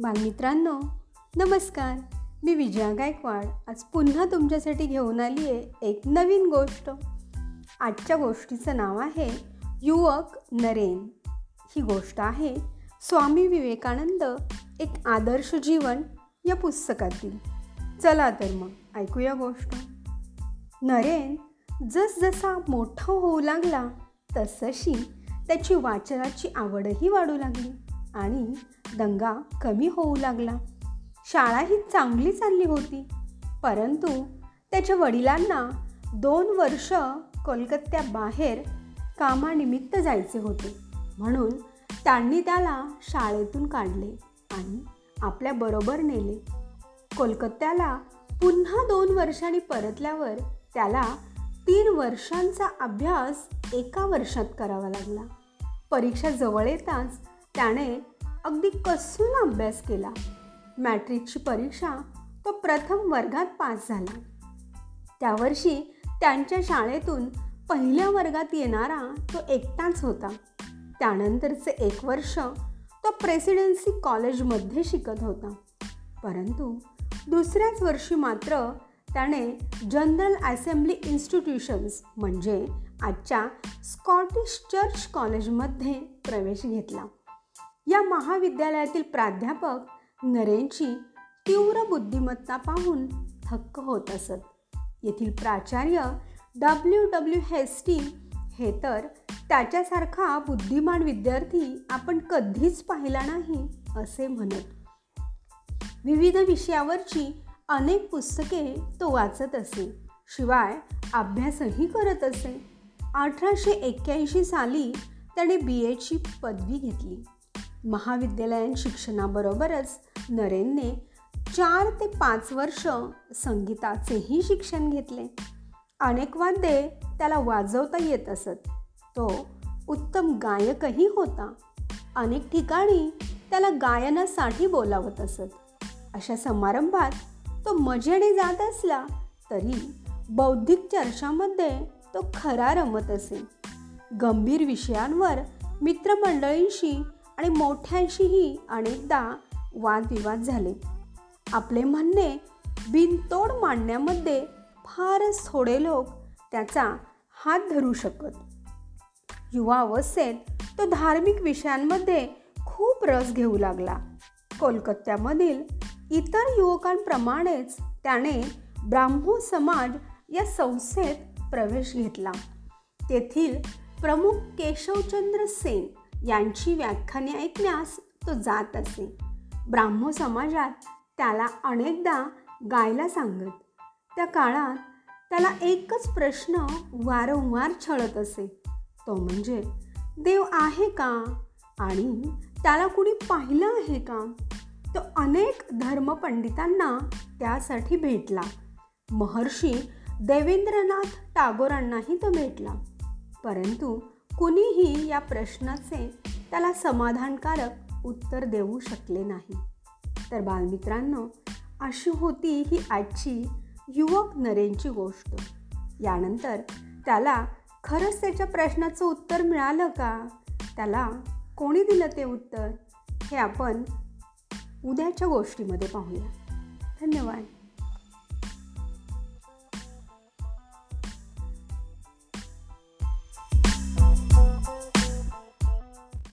बालमित्रांनो नमस्कार. मी विजया गायकवाड. आज पुन्हा तुमच्यासाठी घेऊन आली आहे एक नवीन गोष्ट. आजच्या गोष्टीचं नाव आहे युवक नरेन. ही गोष्ट आहे स्वामी विवेकानंद एक आदर्श जीवन या पुस्तकातील. चला तर मग ऐकूया गोष्ट. नरेन जसजसा मोठा होऊ लागला तसशी त्याची वाचनाची आवडही वाढू लागली. आणि दंगा कमी होऊ लागला. शाळा ही चांगली चालली होती परंतु त्याच्या वडिलांना दोन वर्ष कोलकात्याबाहेर कामानिमित्त जायचे होते. म्हणून त्यांनी त्याला शाळेतून काढले आणि आपल्याबरोबर नेले. कोलकात्याला पुन्हा दोन वर्षांनी परतल्यावर त्याला तीन वर्षांचा अभ्यास एका वर्षात करावा लागला. परीक्षा जवळ येताच त्याने अगदी कसून अभ्यास केला. मॅट्रिकची परीक्षा तो प्रथम वर्गात पास झाला. त्या वर्षी त्यांच्या शाळेतून पहिल्या वर्गात येणारा तो एकटाच होता. त्यानंतरचे एक वर्ष तो प्रेसिडेन्सी कॉलेजमध्ये शिकत होता. परंतु दुसऱ्याच वर्षी मात्र त्याने जनरल असेंब्ली इन्स्टिट्यूशन्स म्हणजे आजच्या स्कॉटिश चर्च कॉलेजमध्ये प्रवेश घेतला. या महाविद्यालयातील प्राध्यापक नरेंची तीव्र बुद्धिमत्ता पाहून थक्क होत असत. येथील प्राचार्य डब्ल्यू डब्ल्यू हेस्टी हे तर त्याच्यासारखा बुद्धिमान विद्यार्थी आपण कधीच पाहिला नाही असे म्हणत. विविध विषयावरची अनेक पुस्तके तो वाचत असे. शिवाय अभ्यासही करत असे. अठराशे एक्क्याऐंशी साली त्याने बी एची पदवी घेतली. महाविद्यालयीन शिक्षणाबरोबरच नरेनने चार ते पाच वर्ष संगीताचेही शिक्षण घेतले. अनेक वाद्ये त्याला वाजवता येत असत. तो उत्तम गायकही होता. अनेक ठिकाणी त्याला गायनासाठी बोलावत असत. अशा समारंभात तो मजेने जात असला तरी बौद्धिक चर्चामध्ये तो खरा रमत असे. गंभीर विषयांवर मित्रमंडळींशी आणि मोठ्यांशीही अनेकदा वादविवाद झाले. आपले म्हणणे बिनतोड मांडण्यामध्ये फारच थोडे लोक त्याचा हात धरू शकत. युवा अवस्थेत तो धार्मिक विषयांमध्ये खूप रस घेऊ लागला. कोलकात्यामधील इतर युवकांप्रमाणेच त्याने ब्राह्मो समाज या संस्थेत प्रवेश घेतला. तेथील प्रमुख केशवचंद्र सेन यांची व्याख्याने ऐकण्यास तो जात असे. ब्राह्मो समाजात त्याला अनेकदा गायला सांगत. त्या काळात त्याला एकच प्रश्न वारंवार छळत असे. तो म्हणजे देव आहे का? आणि त्याला कुणी पाहिलं आहे का? तो अनेक धर्मपंडितांना त्यासाठी भेटला. महर्षी देवेंद्रनाथ टागोरांनाही तो भेटला. परंतु कुणीही या प्रश्नाचे त्याला समाधानकारक उत्तर देऊ शकले नाही. तर बालमित्रांनो अशी होती ही आजची युवक नरेंची गोष्ट. यानंतर त्याला खरंच त्याच्या प्रश्नाचं उत्तर मिळालं का? त्याला कोणी दिलं ते उत्तर? हे आपण उद्याच्या गोष्टीमध्ये पाहूया. धन्यवाद.